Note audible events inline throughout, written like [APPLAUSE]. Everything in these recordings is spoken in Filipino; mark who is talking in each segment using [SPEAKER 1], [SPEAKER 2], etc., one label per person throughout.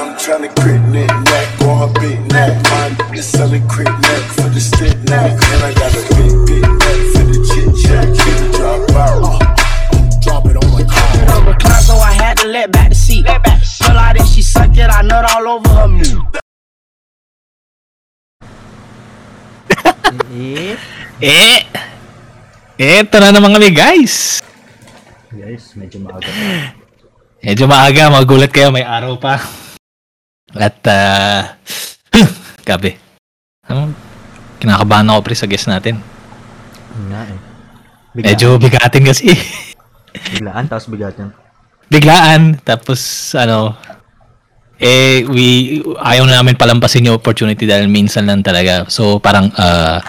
[SPEAKER 1] I'm trying to crit neck neck on her big neck. My nigga selling crit neck for the stick neck. And I got a big, big neck for the chit chat. Drop out. Drop it on my car.
[SPEAKER 2] So I had to let back the seat. Pull out and she sucked it, I nut all over her meat. [LAUGHS]
[SPEAKER 3] Eh,
[SPEAKER 4] Eh! Eto na naman kami guys!
[SPEAKER 3] guys, medyo maaga.
[SPEAKER 4] Medyo maaga, magulat kayo, may araw pa. At, ah... [SIGHS] gabi. Ano? Kinakabahan ako pre sa guest natin.
[SPEAKER 3] Yun nga eh. Biglaan,
[SPEAKER 4] Medyo bigatin kasi. [LAUGHS]
[SPEAKER 3] biglaan, tapos bigatin.
[SPEAKER 4] Biglaan, tapos ano... Eh, we, ayaw na namin palampasin yung opportunity dahil minsan lang talaga. So, parang, ah...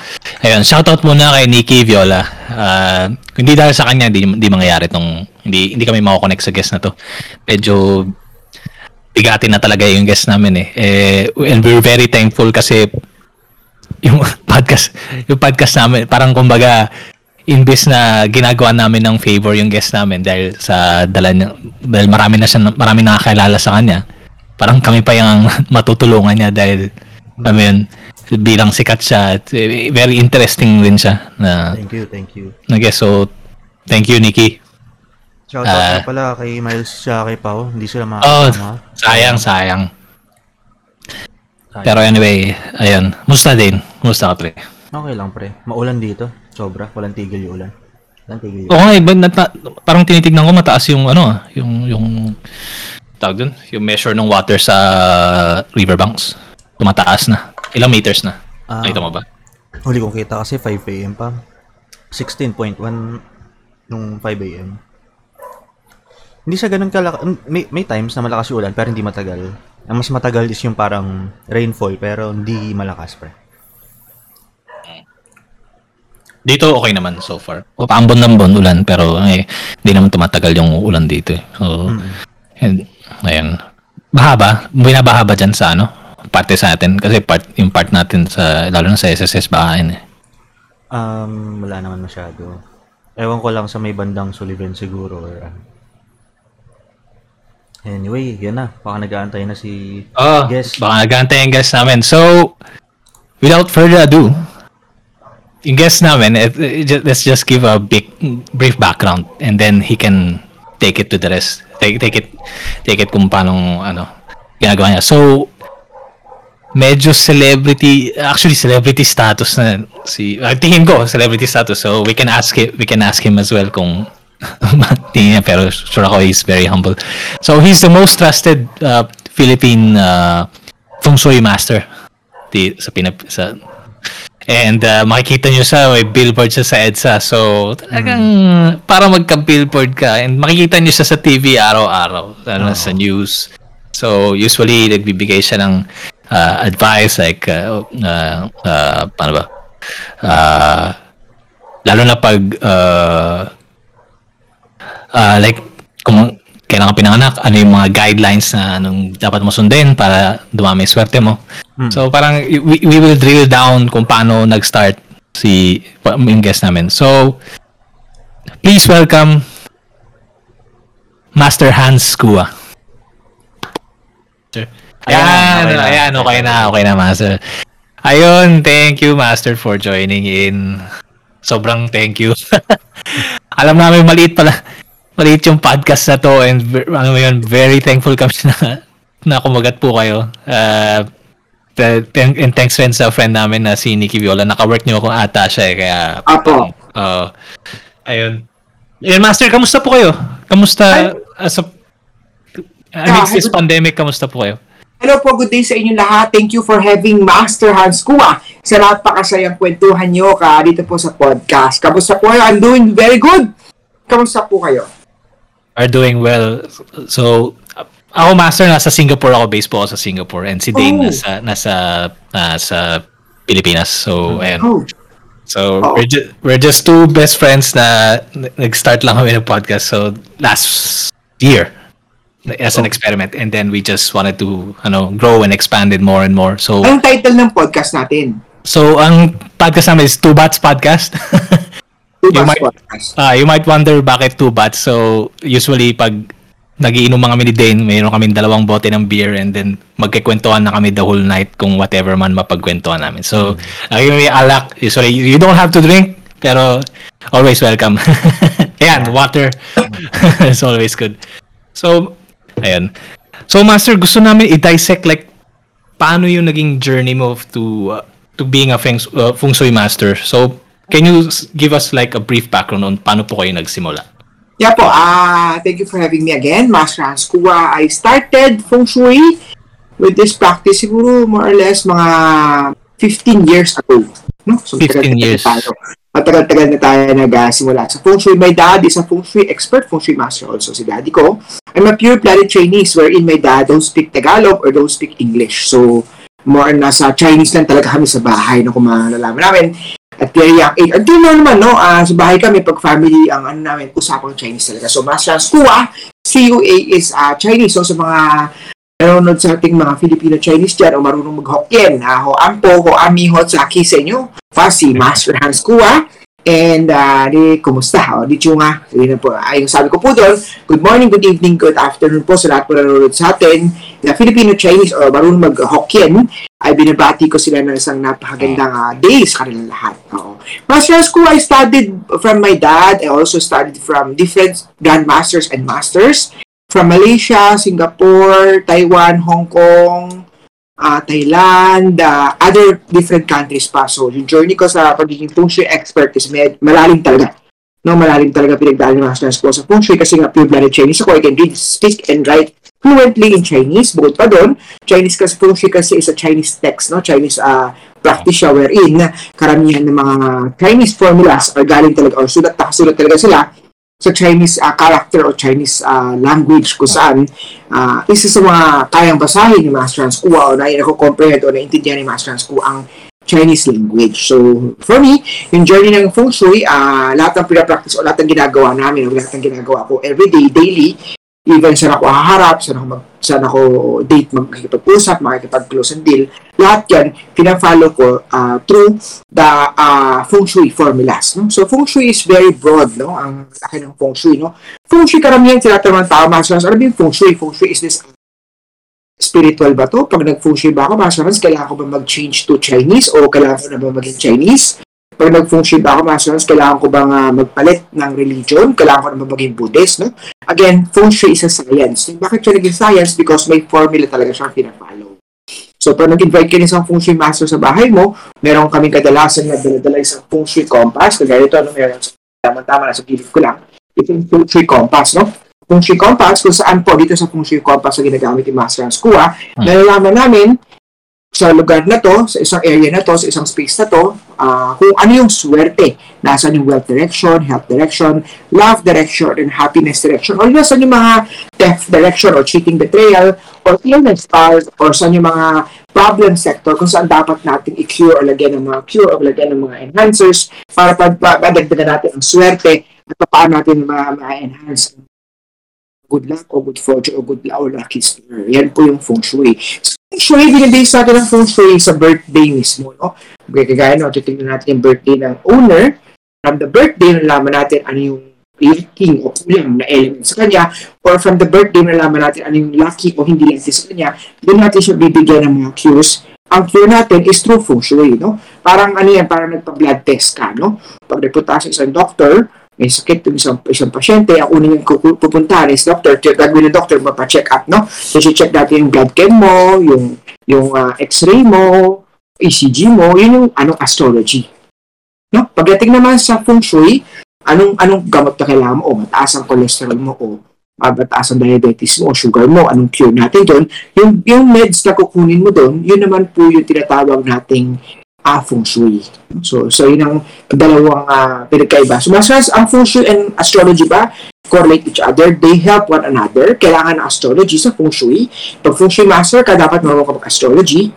[SPEAKER 4] ayun, shoutout muna kay Nikki Viola. Ah, hindi dahil sa kanya, hindi, hindi mangyayari tong... Hindi, hindi kami makakonect sa guest na to. Medyo bigatin na talaga yung guest namin eh. eh and we're very thankful kasi yung [LAUGHS] podcast yung podcast namin parang kumbaga imbes na ginagawa namin ng favor yung guest namin dahil sa dala niya dahil marami na siya marami nakakilala sa kanya parang kami pa yung [LAUGHS] matutulungan niya dahil I mean bilang sikat siya eh, very interesting din siya na,
[SPEAKER 3] Thank you, thank you.
[SPEAKER 4] na guest so thank you Nikki
[SPEAKER 3] Shoutout
[SPEAKER 4] Ah.
[SPEAKER 3] nga pala kay Miles siya kay Pao. Hindi sila
[SPEAKER 4] oh
[SPEAKER 3] makakasama.
[SPEAKER 4] sayang sayang
[SPEAKER 3] Sayang.
[SPEAKER 4] pero anyway ayun musta din musta ka pre
[SPEAKER 3] Okay lang pre. Maulan dito. Sobra. Walang tigil yung ulan. Walang tigil yung
[SPEAKER 4] Oo nga, iba, nata- parang tinitignan ko mataas yung ano, ah, yung yung tawag dun, yung measure ng water sa riverbanks. Tumataas na. Ilang meters na?
[SPEAKER 3] Ah.
[SPEAKER 4] Nakita mo ba?
[SPEAKER 3] Huli kong kita kasi 5 a.m. pa. 16.1 nung 5 a.m. Hindi siya ganun kalaki. May, may times na malakas yung ulan pero hindi matagal. Ang mas matagal is yung parang rainfall pero hindi malakas pre.
[SPEAKER 4] Dito okay naman so far. O paambon-lambon ulan pero eh, hindi naman tumatagal yung ulan dito. eh. So, and, ayun. Bahaba, binabaha ba dyan sa ano? Parte sa atin. Kasi part, yung part natin sa, lalo na sa SSS bahain eh.
[SPEAKER 3] Um, wala naman masyado. Ewan ko lang sa may bandang Sullivan siguro or ano. Anyway, yan na. Baka nag-aantay na si
[SPEAKER 4] Oh,
[SPEAKER 3] guest.
[SPEAKER 4] baka nagantay yung guest namin. So, without further ado, yung guest namin, it, it, ju- let's just give a big, brief background and then he can take it to the rest. Take, take it, take it kung paano, ano, ginagawa niya. So, medyo celebrity, actually celebrity status na si, uh, tingin ko, celebrity status. So, we can ask him, we can ask him as well kung [LAUGHS] tingin niya, pero sure ako he's very humble. So, he's the most trusted uh, Philippine uh, feng shui master di, sa Pinap sa And uh, makikita nyo sa may billboard siya sa EDSA. So, talagang para magka-billboard ka and makikita nyo siya sa TV araw-araw, lalo na sa news. So, usually, nagbibigay siya ng uh, advice like, uh, uh, uh, paano ba? Uh, lalo na pag, uh, uh, like, kung kailan ka pinanganak, ano yung mga guidelines na anong dapat mo sundin para dumami yung swerte mo. So, parang we, we will drill down kung paano nag-start si yung guest namin. So, please welcome Master Hans Kua. Sir. Ayan,
[SPEAKER 3] okay na.
[SPEAKER 4] ayan, okay na, okay na, Master. Ayun, thank you, Master, for joining in. Sobrang thank you. [LAUGHS] Alam namin, maliit pala. Maliit yung podcast na to and ano yun, very thankful kami na, na kumagat po kayo. Uh, and thanks rin sa friend namin na si Nikki Viola. Naka-work niyo ako ata siya eh, kaya...
[SPEAKER 5] Apo.
[SPEAKER 4] Uh, ayun. Ayun, Master, kamusta po kayo? Kamusta as a... Amidst this pandemic, kamusta po kayo?
[SPEAKER 5] Hello po, good day sa inyong lahat. Thank you for having Master Hans Kua sa napakasayang kwentuhan nyo ka dito po sa podcast. Kamusta po kayo? I'm doing very good. Kamusta po kayo?
[SPEAKER 4] Are doing well. So, ako master nasa Singapore ako, base po ako sa Singapore and si Dane
[SPEAKER 5] Oh.
[SPEAKER 4] nasa nasa nasa Pilipinas. So, ayun.
[SPEAKER 5] Oh,
[SPEAKER 4] So,
[SPEAKER 5] Oh.
[SPEAKER 4] we're, ju- we're just two best friends na nag-start lang kami ng podcast. So, last year as
[SPEAKER 5] Oh.
[SPEAKER 4] an experiment and then we just wanted to ano grow and expand it more and more. So,
[SPEAKER 5] anong title ng podcast natin?
[SPEAKER 4] so ang podcast namin is Two Bats Podcast. [LAUGHS] You might-. Ah, you might wonder bakit two bats. So, usually pag nagiinuman kami ni Dane, mayroon kami dalawang bote ng beer and then magkikwentuhan na kami the whole night kung whatever man mapagkwentuhan namin. So, lagi kami alak. Usually, you don't have to drink, pero always welcome. [LAUGHS] Ayan, water. [LAUGHS] It's always good. So, ayan. So, Master, gusto namin i-dissect like paano yung naging journey mo to uh, to being a feng, uh, feng shui master. So, can you give us like a brief background on paano po kayo nagsimula?
[SPEAKER 5] Yeah po, ah thank you for having me again, Master Hans Kua. I started Feng Shui with this practice siguro more or less mga 15 years ago. No? So,
[SPEAKER 4] 15
[SPEAKER 5] tagal-tagal na
[SPEAKER 4] years.
[SPEAKER 5] Tayo. Matagal-tagal na tayo nagsimula sa Feng Shui. My dad is a Feng Shui expert, Feng Shui master also si daddy ko. I'm a pure-blooded Chinese wherein my dad don't speak Tagalog or don't speak English. So, more nasa Chinese lang talaga kami sa bahay no, kung malalaman namin at young age. Until now naman, no, ah, sa bahay kami, pag family, ang ano namin, usapang Chinese talaga. So, Master Skua, CUA is ah, Chinese. So, sa mga nanonood sa ating mga Filipino-Chinese dyan o marunong mag-Hokkien, ah, ho ampo, ho ami, ho tsaki sa inyo, Fasi, Master Hans Kua, and uh, di, kumusta? O, di chunga. Sabi na po, ay, sabi ko po doon, good morning, good evening, good afternoon po sa lahat po nanonood sa atin na Filipino-Chinese o marunong mag-Hokkien, ay binabati ko sila ng isang napakagandang uh, day sa kanilang lahat. Oo. Master School, I studied from my dad. I also studied from different grandmasters and masters from Malaysia, Singapore, Taiwan, Hong Kong, uh, Thailand, uh, other different countries pa. So, yung journey ko sa pagiging feng shui expert is med- malalim talaga. No, malalim talaga pinagdaan ni Master School sa feng shui kasi nga pure-blooded Chinese ako. I can read, speak, and write fluently in Chinese. Bukod pa doon, Chinese kasi feng shui kasi is a Chinese text, no? Chinese uh, practice siya wherein karamihan ng mga Chinese formulas are galing talaga or sulat nakasulat talaga sila sa Chinese uh, character or Chinese uh, language kung saan uh, isa sa mga kayang basahin ni Master Hans Kua o na comprehend o naintindihan ni Master Hans Kua ang Chinese language. So, for me, yung journey ng Feng Shui, uh, lahat ng pinapractice o lahat ng ginagawa namin o lahat ng ginagawa ko everyday, daily, even saan ako haharap, saan ako, mag, saan ako date, makikipag-usap, makikipag-close and deal, lahat yan, pina-follow ko uh, through the uh, Feng Shui formulas. No? So, Feng Shui is very broad, no? Ang laki ng Feng Shui, no? Feng Shui karamihan tinatanong ng tao, Master Hans, ano ba yung Feng Shui? Feng Shui is this spiritual ba to? Pag nag-Feng Shui ba ako, Master Hans, kailangan ko ba mag-change to Chinese o kailangan ko na ba maging Chinese? Pag Shui ba ako, Master Hans, kailangan ko bang uh, magpalit ng religion? Kailangan ko na ba maging Buddhist? No? Again, Feng Shui is a science. So, bakit siya naging science? Because may formula talaga siya pinafollow. So, pag nag-invite ka ng isang Feng Shui master sa bahay mo, meron kaming kadalasan na dala-dala isang Feng Shui compass. Kagaya ito, ano, meron sa tama-tama na sa gilid ko lang. Ito yung Feng Shui compass, no? Feng Shui compass, kung saan po dito sa Feng Shui compass na ginagamit ni Master Hans Kua, nalalaman namin sa lugar na to, sa isang area na to, sa isang space na to, ah, kung ano yung swerte. Nasaan yung wealth direction, health direction, love direction, and happiness direction. Or nasaan yung mga theft direction, or cheating betrayal, or illness stars, or saan yung mga problem sector, kung saan dapat natin i-cure or lagyan ng mga cure or lagyan ng mga enhancers para padagdagan natin ang swerte at paano natin ma- ma-enhance good luck o good fortune o good luck o lucky star. Yan po yung feng shui. So, feng shui, binibase natin ang feng shui sa birthday mismo. No? Okay, kagaya no, titignan natin yung birthday ng owner. From the birthday, nalaman natin ano yung king o kulang na element sa kanya or from the birthday, nalaman natin ano yung lucky o hindi lucky sa kanya. Doon natin siya bibigyan ng mga cures ang cure natin is through feng shui, no? Parang ano yan, parang nagpa-blood test ka, no? Pag nagpunta sa isang doctor, may sakit yung isang, isang pasyente, ang unang yung kuku- pupuntahan is doctor, gagawin ng doctor, mapa-check up, no? So, check natin yung blood chem mo, yung, yung ah, x-ray mo, ECG mo, yun yung anong astrology. No? Pagdating naman sa feng shui, anong anong gamot na kailangan mo? O mataas ang cholesterol mo o uh, mataas ang diabetes mo o sugar mo, anong cure natin doon? Yung, yung meds na kukunin mo doon, yun naman po yung tinatawag nating ah, feng shui. So, so yun ang dalawang uh, pinagkaiba. So, mas ang feng shui and astrology ba, correlate each other. They help one another. Kailangan ng astrology sa feng shui. Pag feng shui master ka, dapat marunong ka mag-astrology.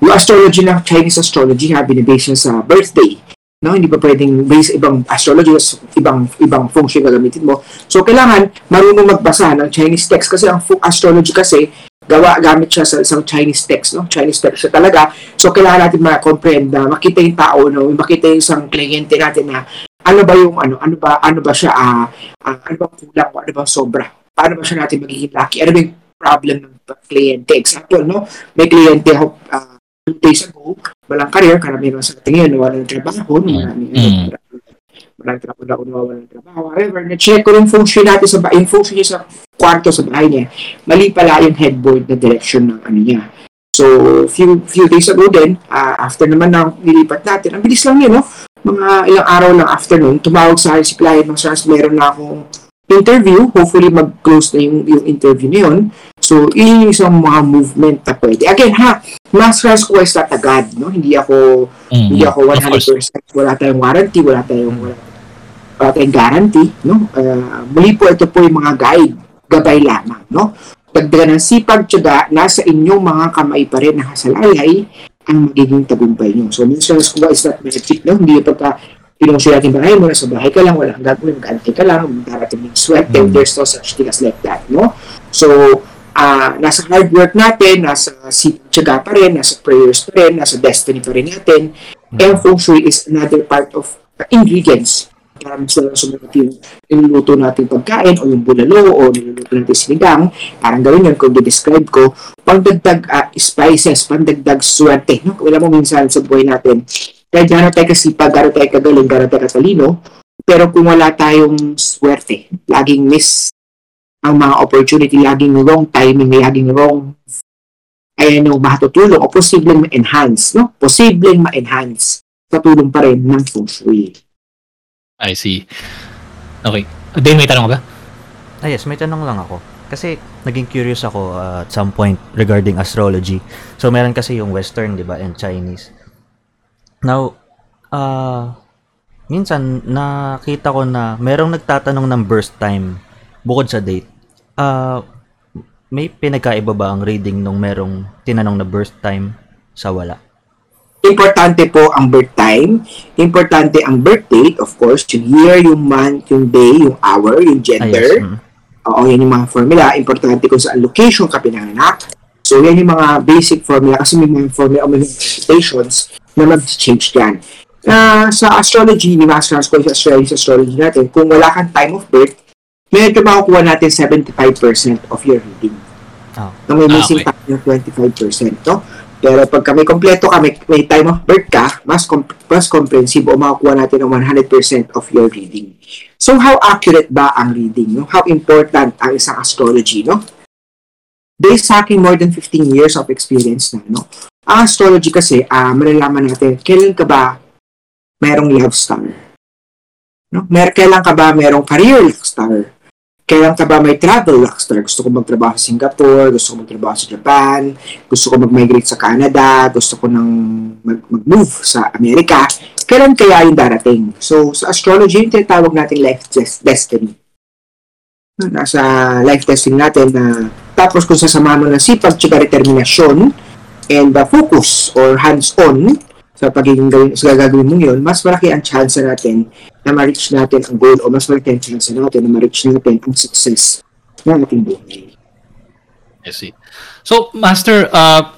[SPEAKER 5] Yung astrology ng Chinese astrology, ha, binibase sa birthday. No, hindi pa pwedeng base ibang astrology, ibang ibang feng shui gagamitin mo. So kailangan marunong magbasa ng Chinese text kasi ang astrology kasi gawa gamit siya sa isang Chinese text, no? Chinese text siya talaga. So kailangan natin ma-comprehend na makita yung tao, no? Makita yung isang kliyente natin na ano ba yung ano, ano ba ano ba siya ah ah, ano ba kulang, ano ba sobra paano ba siya natin magiging lucky? Ano ba yung problem ng kliyente? Example, no? May kliyente ako uh, two days ago, walang career, karamihan sa ating ngayon, walang trabaho, maraming,
[SPEAKER 4] Mm.
[SPEAKER 5] maraming trabaho na nawawalan ng trabaho. However, na-check ko yung shui natin sa yung niya sa kwarto sa bahay niya. Mali pala yung headboard na direction ng ano niya. So, few few days ago din, ah, after naman na nilipat natin, ang bilis lang yun, no? Mga ilang araw lang after nun, tumawag sa akin si client ng SARS, meron na akong interview. Hopefully, mag-close na yung, yung interview na yun. So, yun yung isang mga movement na pwede. Again, ha, Masters ko is not agad, no? Hindi ako
[SPEAKER 4] Mm.
[SPEAKER 5] hindi ako
[SPEAKER 4] Of course.
[SPEAKER 5] 100%. Wala tayong warranty, wala tayong, wala, wala tayong guarantee. No? Uh, muli po, ito po yung mga guide, gabay lamang. No? Dagdagan ng sipag, tiyaga, nasa inyong mga kamay pa rin nakasalalay ang magiging tagumpay nyo. So, minsan ko ba is not magic, no? Hindi pagka pinungsi natin bahay mo, nasa bahay ka lang, wala kang gagawin, mag-antay ka lang, darating yung sweat, and there's no such thing as like that, no? So, ah nasa hard work natin, nasa sipag pa rin, nasa prayers pa rin, nasa destiny pa rin natin. And feng shui is another part of uh, ingredients mas lang sumunod yung niluluto natin pagkain o yung bulalo o niluluto natin sinigang. Parang gawin yun kung describe ko. Pangdagdag ah, spices, pangdagdag swerte. No? Wala mo minsan sa buhay natin. Kaya gano'n tayo kasipag, gano'n tayo kagaling, gano'n tayo katalino. Pero kung wala tayong swerte, laging miss ang mga opportunity, laging wrong timing, laging wrong ay ano, matutulong o posibleng ma-enhance, no? Posibleng ma-enhance sa tulong pa rin ng feng shui.
[SPEAKER 4] I see. Okay. Dane, may tanong ka ba?
[SPEAKER 3] Ah yes, may tanong lang ako. Kasi naging curious ako uh, at some point regarding astrology. So meron kasi yung Western, 'di ba, and Chinese. Now, ah minsan nakita ko na merong nagtatanong ng birth time bukod sa date. Ah may pinagkaiba ba ang reading nung merong tinanong na birth time sa wala?
[SPEAKER 5] Importante po ang birth time, importante ang birth date, of course, yung year, yung month, yung day, yung hour, yung
[SPEAKER 3] Ah, yes.
[SPEAKER 5] gender.
[SPEAKER 3] mm.
[SPEAKER 5] Oo, yan yung mga formula. Importante kung saan location ka pinanganak. So, yan yung mga basic formula kasi may mga formula o may interpretations na mag-change yan. Ah, sa astrology, ni Master Astrology, sa astrology, sa astrology natin, kung wala kang time of birth, medyo makukuha natin 75% of your reading.
[SPEAKER 3] Ah.
[SPEAKER 5] Na may
[SPEAKER 4] Ah,
[SPEAKER 5] missing
[SPEAKER 4] okay.
[SPEAKER 5] factor 25%, no? Pero pag may kompleto ka, may, time of birth ka, mas, comp- mas comprehensive o makukuha natin ang 100% of your reading. So, how accurate ba ang reading? No? How important ang isang astrology? No? Based sa akin, more than 15 years of experience na, no? Ang astrology kasi, ah malalaman natin, kailan ka ba merong love star? No? Mer kailan ka ba merong career star? Kailan ka ba may travel luck star? Gusto ko magtrabaho sa Singapore, gusto ko magtrabaho sa Japan, gusto ko mag-migrate sa Canada, gusto ko nang mag- mag-move sa Amerika. Kailan kaya yung darating? So, sa astrology, yung tinatawag nating life des- destiny. Nasa life testing natin na tapos kung sasama mo ng sipag, tsaka determinasyon, and the focus or hands-on sa pagiging gawin, sa gagawin mo yun, mas malaki ang chance natin na ma-reach natin ang goal o mas ang chance natin na ma-reach natin ang success ng ating buhay.
[SPEAKER 4] I see. So, Master, uh,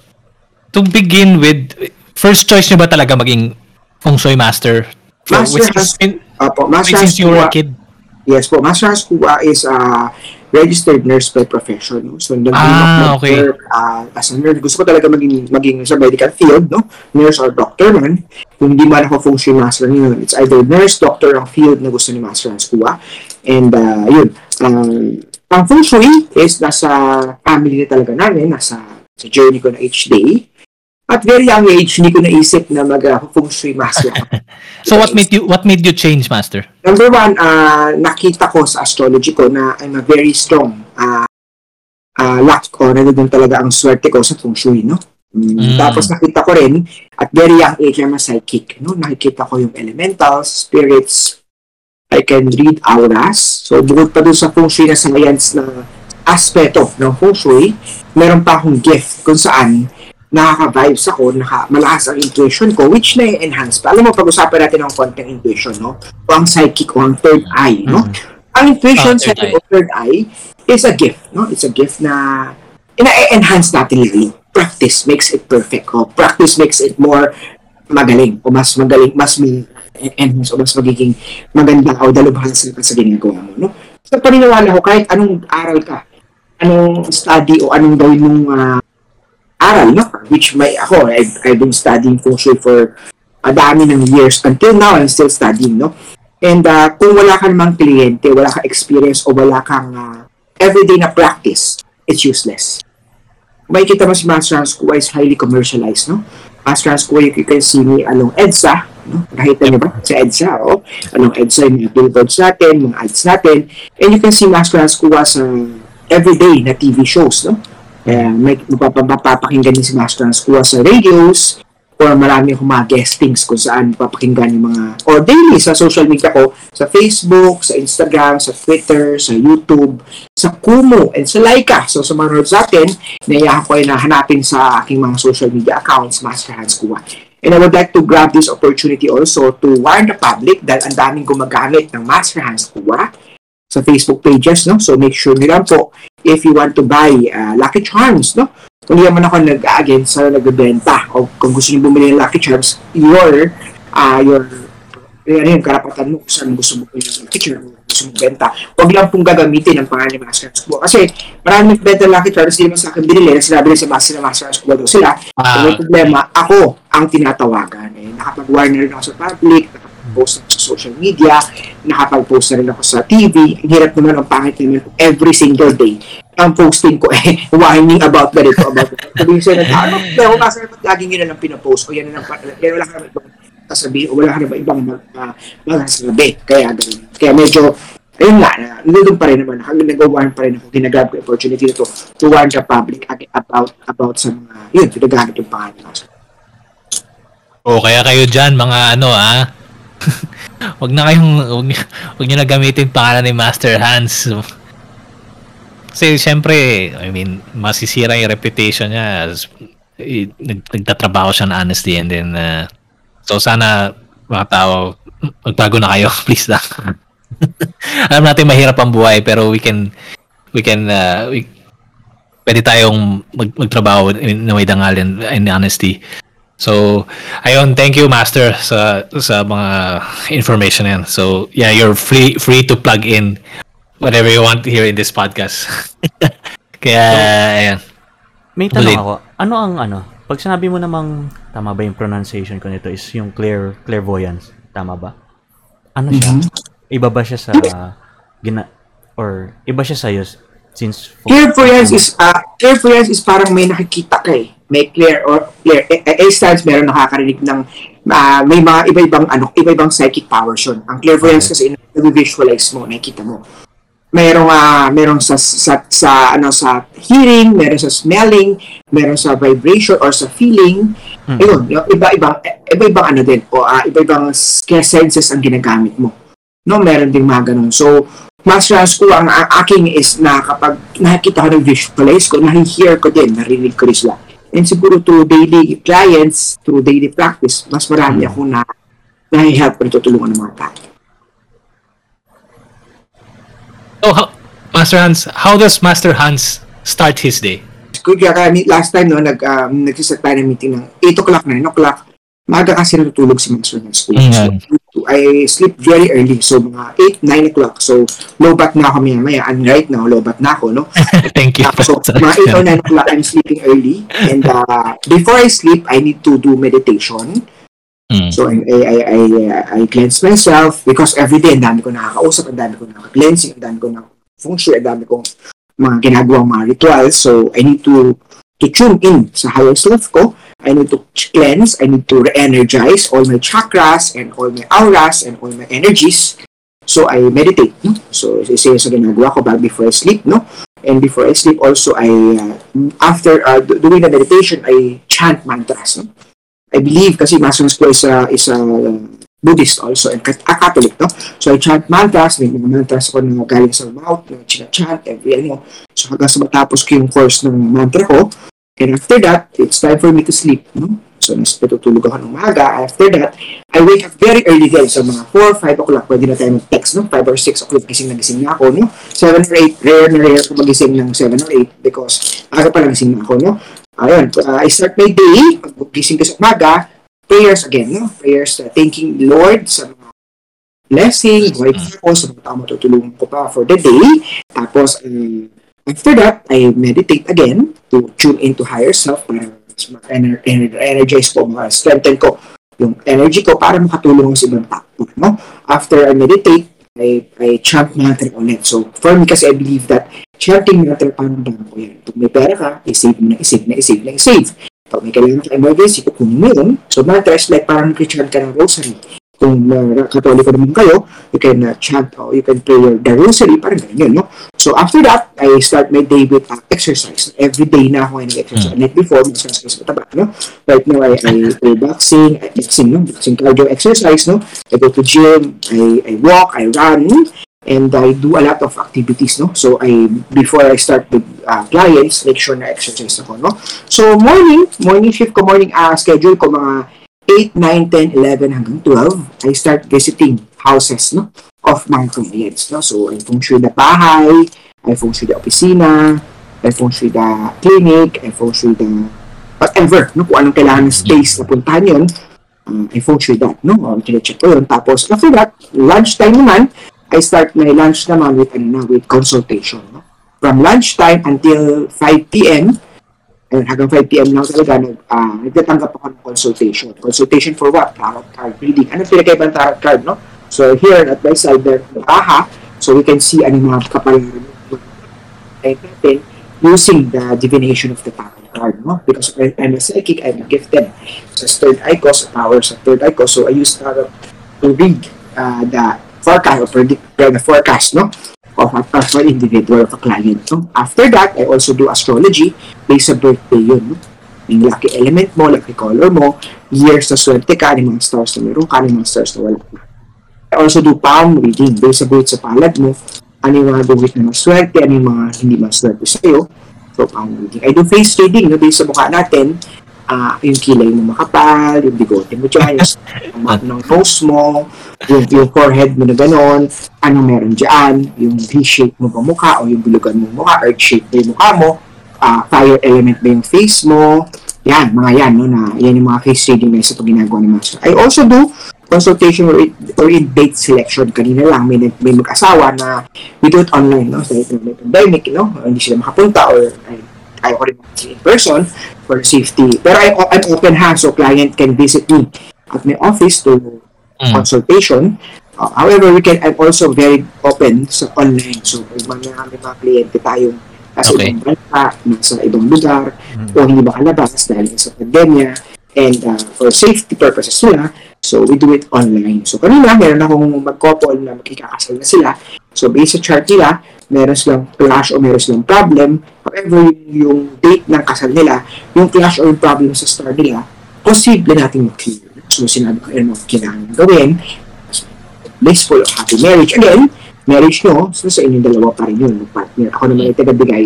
[SPEAKER 4] to begin with, first choice nyo ba talaga maging Feng Shui Master?
[SPEAKER 5] Master
[SPEAKER 4] Which
[SPEAKER 5] has-
[SPEAKER 4] is-
[SPEAKER 5] Opo, Master
[SPEAKER 4] since you were a
[SPEAKER 5] Haskuwa,
[SPEAKER 4] kid?
[SPEAKER 5] yes po, Master Haskuwa is a registered nurse by profession. No? So, nag
[SPEAKER 4] Ah, okay.
[SPEAKER 5] work uh, as a nurse. Gusto ko talaga maging, maging sa medical field, no? Nurse or doctor man. Kung hindi man ako Shui Master yun, it's either nurse, doctor ang field na gusto ni Master Haskuwa. And uh, yun, um, ang Feng Shui is nasa family na talaga namin, nasa sa journey ko na each day. At very young age, hindi ko naisip na mag uh, Shui Master. [LAUGHS]
[SPEAKER 4] So, what made you what made you change, Master?
[SPEAKER 5] Number one, ah, nakita ko sa astrology ko na I'm a very strong uh, uh, luck ko, nandun talaga ang swerte ko sa feng shui, no? Mm,
[SPEAKER 4] Mm.
[SPEAKER 5] Tapos nakita ko rin, at very young age, I'm a psychic, no? Nakikita ko yung elementals, spirits, I can read auras. So, bukod pa dun sa feng shui na science na aspeto ng feng shui, meron pa akong gift kung saan nakaka-vibes ako, naka, malakas ang intuition ko, which na-enhance pa. Alam mo, pag-usapan natin ng konting intuition, no? O ang psychic o ang third eye, no? Ang intuition,
[SPEAKER 4] Ah, third
[SPEAKER 5] psychic
[SPEAKER 4] eye.
[SPEAKER 5] o third eye, is a gift, no? It's a gift na ina-enhance natin lalo. Practice makes it perfect. O practice makes it more magaling o mas magaling, mas may enhance o mas magiging maganda o dalubhasa ka sa ginagawa mo, no? sa paniniwala ko, kahit anong aral ka, anong study o anong gawin mong ah, aral, no? Which may, ako, I've, I've been studying feng shui for a dami ng years. Until now, I'm still studying, no? And ah, kung wala ka namang kliyente, wala kang experience o wala kang ah, everyday na practice, it's useless. May kita mo si Master Hans Kua is highly commercialized, no? Master Hans Kua, you can see me along EDSA, no? Nakita niyo ba? Sa EDSA, oh. Along EDSA, yung mga billboards natin, mga ads natin. And you can see Master Hans Kua sa everyday na TV shows, no? Kaya may mapapa- mapapakinggan din si Master Hans Kua sa radios, or marami akong mga guestings kung saan papakinggan yung mga, or daily sa social media ko, sa Facebook, sa Instagram, sa Twitter, sa YouTube, sa Kumu, and sa Laika. So sa mga sa atin, naiyahan ko ay nahanapin sa aking mga social media accounts, Master Hans Kua. And I would like to grab this opportunity also to warn the public dahil ang daming gumagamit ng Master Hans Kua sa Facebook pages, no? So make sure nyo lang po if you want to buy uh, Lucky Charms, no? Kung hindi naman ako nag-again sa nagbebenta o kung gusto niyo bumili ng Lucky Charms, your uh, your ano yun, karapatan mo kung saan gusto mo yung Lucky Charms, gusto mo benta. Huwag lang pong gagamitin ang pangalan ni Master Hans Kua. Kasi marami nagbenta ng Lucky Charms, hindi naman sa akin binili, sinabi rin sa Master Master Hans Kua daw sila.
[SPEAKER 4] Ah.
[SPEAKER 5] May problema, ako ang tinatawagan. Eh, nakapag-warn na rin ako sa public, nakapag-post ako sa social media, nakapag-post na rin ako sa TV. Ang hirap naman, ang pangit naman every single day. Ang posting ko eh, [LAUGHS] whining about ganito, about that. Sabihin sa'yo na, ano, pero kasi laging yun na lang pinapost, o yan na lang, yan wala ka naman ibang sasabihin, o wala ka naman ibang mag, uh, magsasabi. Kaya ganun. Kaya medyo, ayun nga, na, nandun pa rin naman, nag-warn pa rin ako, ginagrab ko opportunity na to to warn the public about, about sa mga, yun, pinagamit yung pangalan ko.
[SPEAKER 4] O kaya kayo dyan, mga ano ah. [LAUGHS] wag na kayong, wag, wag nyo na gamitin pangalan ni Master Hans. Kasi syempre, I mean, masisira yung reputation niya as eh, nag, nagtatrabaho siya na honestly and then uh, so sana mga tao magbago na kayo [LAUGHS] please lang [LAUGHS] alam natin mahirap ang buhay pero we can we can uh, we, pwede tayong mag, magtrabaho in, na may dangal and, and honesty So, ayun, thank you master sa sa mga information yan. So, yeah, you're free free to plug in whatever you want here in this podcast. [LAUGHS] Kaya, ayan.
[SPEAKER 3] May tanong
[SPEAKER 4] Ulit.
[SPEAKER 3] ako. Ano ang ano? Pag sinabi mo namang tama ba yung pronunciation ko nito is yung clear clairvoyance. Tama ba? Ano siya? Iba ba siya sa gina or iba siya sa since
[SPEAKER 5] Clairvoyance is, uh, clairvoyance is parang may nakikita ka eh. May clear or clear. A, a, instance, meron nakakarinig ng ah, may mga iba-ibang ano, iba-ibang psychic powers yun. Ang clairvoyance kasi na-visualize mo, nakikita mo. Merong ah merong sa, sa sa ano sa hearing, meron sa smelling, meron sa vibration or sa feeling. Ayun, yung iba-ibang iba-ibang ano din o ah, iba-ibang senses ang ginagamit mo. No, meron ding mga ganun. So, mas chance ko, ang, ang aking is na kapag nakikita ko ng visualize ko, nahi-hear ko din, narinig ko rin sila. And siguro to daily clients, to daily practice, mas marami ako na nahi-help ko tutulungan ng mga tao.
[SPEAKER 4] So, how, Master Hans, how does Master Hans start his day?
[SPEAKER 5] Kaya kaya last time no, nag, um, nagsiset tayo ng meeting ng 8 o'clock, 9 o'clock. Maaga kasi natutulog si Master ng school.
[SPEAKER 4] Mm.
[SPEAKER 5] So, I sleep very early. So, mga 8, 9 o'clock. So, low bat na ako maya maya. And right now, low bat na ako, no? [LAUGHS]
[SPEAKER 4] Thank you.
[SPEAKER 5] So, mga 8 or 9 o'clock, I'm sleeping early. And uh, before I sleep, I need to do meditation.
[SPEAKER 4] Mm.
[SPEAKER 5] So, I, I, I, I, I cleanse myself because every day, ang dami ko nakakausap, ang dami ko nakaka-cleansing, ang dami ko na feng shui, ang dami kong mga ginagawang mga rituals. So, I need to to tune in sa higher self ko. I need to cleanse, I need to re-energize all my chakras and all my auras and all my energies. So, I meditate. No? So, isa yun sa ginagawa ko back before I sleep. No? And before I sleep also, I, uh, after uh, do- doing the meditation, I chant mantras. No? I believe kasi Master School is a, is a Buddhist also and a Catholic, no? So I chant mantras, may mga mantras ako na galing sa mouth, na china-chant every ano. So hanggang sa matapos ko yung course ng mantra ko, and after that, it's time for me to sleep, no? So nas natutulog ako ng maga. After that, I wake up very early din. So mga 4, 5 o'clock, pwede na tayo mag-text, no? 5 or 6 o'clock, gising na gising na ako, no? 7 or 8, rare na rare ko magising ng 7 or 8 because aga pa lang gising na ako, no? Ayun, uh, I start my day, pag gising ko sa umaga, prayers again, no? Prayers, uh, thanking Lord sa mga blessing, buhay ko sa mga tao matutulungan ko pa for the day. Tapos, um, after that, I meditate again to tune into higher self para mas ma-energize ko, ma-strengthen ko yung energy ko para makatulong sa ibang tao. No? After I meditate, I, I chant mantra ulit. So, for me kasi I believe that chanting mantra parang bangko yan. Pag may pera ka, isave mo na, isave na, isave na, isave. Pag may kailangan ka emergency, kukunin mo yun. So, mantra is like parang nag-chant ka ng rosary. Kung uh, katoliko naman kayo, you can uh, chant or you can pray your, the rosary, parang ganyan, no? So, after that, I start my day with uh, exercise. Every day na ako ay nag-exercise. Like before, mas mas mataba, no? Right now, I, I play boxing, I, boxing, no? Boxing cardio exercise, no? I go to gym, I, I walk, I run, and I do a lot of activities, no? So, I, before I start with uh, clients, make sure na exercise ako, no? So, morning, morning shift ko, morning uh, schedule ko, mga 8, 9, 10, 11 hanggang 12, I start visiting houses, no? Of mga clients, no? So, I feng shui the bahay, I feng shui the opisina, I feng shui the clinic, I feng shui the whatever, no? Kung anong kailangan ng space na puntahan yun, um, I feng shui that, no? O, check ko yun. Tapos, after that, lunchtime naman, I start my lunch naman with, ano with consultation, no? From lunchtime until 5 p.m., ayun, hanggang 5 p.m. lang talaga, nag, uh, nagtatanggap ako ng consultation. Consultation for what? Tarot card reading. Ano pinagkaiba ng tarot card, no? So, here at my side, there, aha, so we can see ano mga kapalaran natin using the divination of the tarot card, no? Because I'm a psychic, I'm gifted sa third eye ko, sa powers sa third eye ko, so I use tarot to read uh, the forecast or predict the forecast, no? Of a, an individual, of a client, no? After that, I also do astrology based sa birthday yun, no? Yung lucky element mo, lucky color mo, years na swerte ka, yung mga stars na meron ka, yung mga stars na wala ka. I also do palm reading based sa buhit sa palad mo, ano yung mga buhit na maswerte, ano yung mga hindi maswerte sa'yo. So, palm reading. I do face reading, no, based sa mukha natin, ah yung kilay mo makapal, yung bigote mo dyan, yung [LAUGHS] ng nose mo, yung, yung forehead mo na ganon, ano meron dyan, yung V-shape mo ba mukha, o yung bulugan mo mukha, earth shape ba yung mukha mo, ah fire element ba yung face mo, yan, mga yan, no, na, yan yung mga face reading na isa pag ginagawa ni Master. I also do consultation or, or in date selection. Kanina lang, may, may mag-asawa na we do it online, no? Dahil so, pandemic, no? Hindi sila makapunta or ay, ayaw ko rin in person for safety. Pero I, I'm open ha, so client can visit me at my office to
[SPEAKER 4] Mm.
[SPEAKER 5] consultation. Uh, however, we can, I'm also very open sa online. So, mga may mga kliyente tayong nasa
[SPEAKER 4] Okay.
[SPEAKER 5] ibang bansa, nasa ibang lugar, o hindi makalabas dahil sa pandemya, and uh, for safety purposes nila, so we do it online. So, kanina, meron akong mag-couple na magkikakasal na sila. So, based sa chart nila, meron silang clash o meron silang problem. However, yung, date ng kasal nila, yung clash o yung problem sa star nila, posible natin mag-clear. So, sinabi ko, ano, kailangan gawin. Blissful or happy marriage. Again, marriage nyo, so sa inyong dalawa pa rin yun, partner. Ako naman ay tagabigay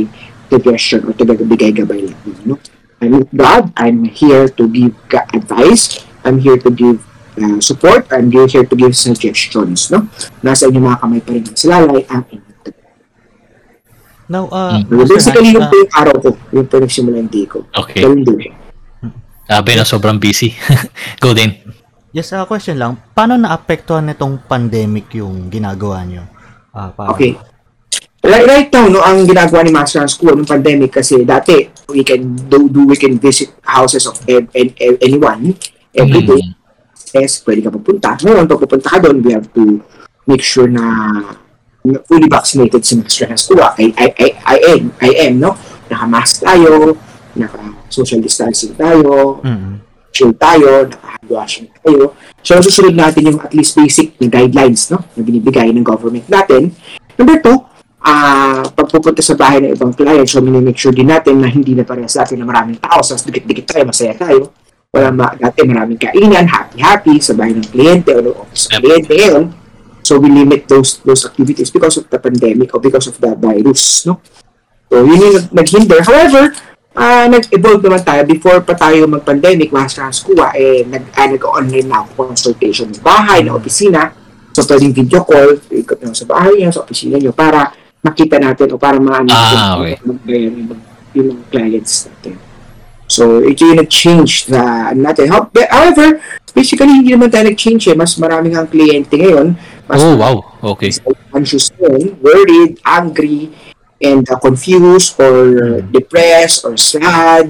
[SPEAKER 5] suggestion or tagabigay gabay lang. No? I'm with God. I'm here to give advice. I'm here to give uh, support. I'm here to give suggestions. No? Nasa inyong mga kamay pa rin ang silalay ang inyong
[SPEAKER 3] Now, uh,
[SPEAKER 4] Mm.
[SPEAKER 5] Basically, yung
[SPEAKER 3] uh,
[SPEAKER 5] po yung araw ko. Yung po yung nagsimula yung day ko.
[SPEAKER 4] Okay.
[SPEAKER 5] Ganun din.
[SPEAKER 4] Sabi na sobrang busy. [LAUGHS] Go din.
[SPEAKER 3] yes, uh, question lang. Paano naapektuhan nitong pandemic yung ginagawa nyo? Ah, para,
[SPEAKER 5] Okay. Right, right now, no, ang ginagawa ni Master ng school ng pandemic kasi dati, we can do, do we can visit houses of ev- ev- ev- anyone every day.
[SPEAKER 4] Mm.
[SPEAKER 5] Yes, pwede ka pupunta. Ngayon, pag pupunta ka doon, we have to make sure na fully vaccinated si Master ng school. I, I, I, I am, I am, no? Naka-mask tayo, naka-social distancing tayo,
[SPEAKER 3] Mm.
[SPEAKER 5] chill tayo, naka-hand washing tayo. So, susunod natin yung at least basic na guidelines, no? Na binibigay ng government natin. Number two, ah pag pupunta sa bahay ng ibang client, so minimake sure din natin na hindi na parehas sa atin na maraming tao, sa dikit-dikit tayo, masaya tayo. Wala ma dati maraming kainan, happy-happy sa bahay ng kliyente o ng office ng kliyente ngayon. So we limit those those activities because of the pandemic or because of the virus, no? So yun yung nag- naghinder. However, ah nag-evolve naman tayo before pa tayo mag-pandemic, Hans Kuwa, eh, nag, ah, nag-online na ako consultation ng bahay, ng opisina. So pwedeng video call, ikot nyo sa bahay nyo, sa opisina nyo, para makita natin o para maano
[SPEAKER 4] Ah, okay.
[SPEAKER 5] yung, mga- yung mga clients natin. So, ito yung nag-change na natin. How- However, basically, hindi naman tayo nag-change eh. Mas maraming ang kliyente ngayon. Mas
[SPEAKER 4] Oh, wow. Okay.
[SPEAKER 5] anxious yun, worried, angry, and uh, confused or depressed or sad.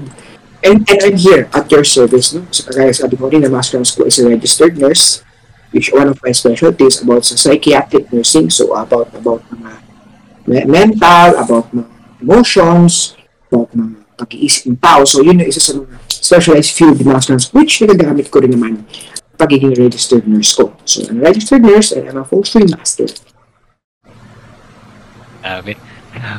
[SPEAKER 5] And, and I'm here at your service. No? So, kaya sabi ko rin na Master School is a registered nurse which one of my specialties about sa psychiatric nursing. So about about mga me- mental, about mga emotions, about mga pag-iisip ng tao. So yun yung isa sa mga specialized field in Master School which nagagamit ko rin naman pagiging registered nurse ko. So I'm a registered nurse and I'm a feng shui master.
[SPEAKER 4] Grabe.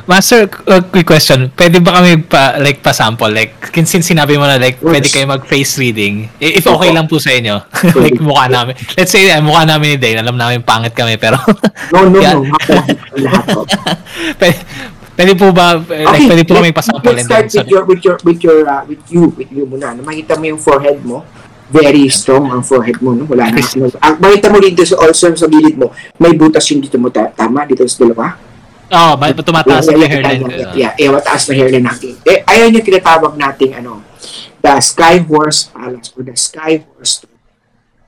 [SPEAKER 4] Master, uh, quick question. Pwede ba kami pa, like, pa-sample? Like, since sinabi mo na, like,
[SPEAKER 5] Yes.
[SPEAKER 4] pwede kayo mag-face reading. If okay lang po sa inyo. [LAUGHS] like, mukha namin. Let's say, uh, mukha namin ni Dane. Alam namin pangit kami, pero...
[SPEAKER 5] No, no, [LAUGHS] no. Ako lahat
[SPEAKER 4] pwede, [LAUGHS] pwede po ba, eh, like, pwede po
[SPEAKER 5] let's-
[SPEAKER 4] pa-sample
[SPEAKER 5] Let's start
[SPEAKER 4] then
[SPEAKER 5] with your, with your, with your, uh, with you, with you muna. Na makita mo yung forehead mo. Very strong ang forehead mo, no? Wala na. No, ang, makita mo dito sa also sa gilid mo, may butas yung dito mo, ta- tama? Dito sa dalawa?
[SPEAKER 4] Oh, ba, tumataas
[SPEAKER 5] yeah,
[SPEAKER 4] hairline.
[SPEAKER 5] yeah, yeah, yeah, yeah, mataas na hairline natin. Eh, ayan yung tinatawag nating, ano, the Sky Horse Palace or the Sky Horse Star.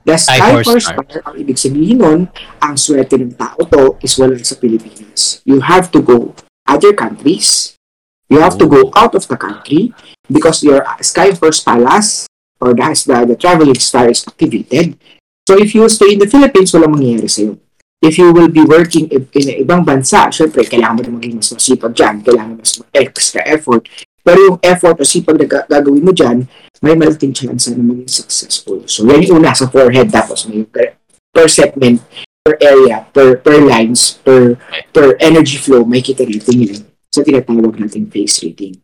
[SPEAKER 5] The Sky,
[SPEAKER 4] Sky Horse
[SPEAKER 5] Horse
[SPEAKER 4] Star.
[SPEAKER 5] Star, ang ibig sabihin nun, ang swerte ng tao to is wala sa Pilipinas. You have to go other countries. You have to go out of the country because your Sky Horse Palace or the, the, the traveling star is activated. So if you stay in the Philippines, walang mangyayari sa'yo if you will be working in, in ibang bansa, syempre, kailangan mo na maging mas masipag dyan, kailangan mas extra effort. Pero yung effort o sipag na ga- gagawin mo dyan, may malaking chance na maging successful. So, yan yung una sa forehead, tapos may per segment, per area, per per lines, per per energy flow, may kita rating yun sa tinatawag nating face rating.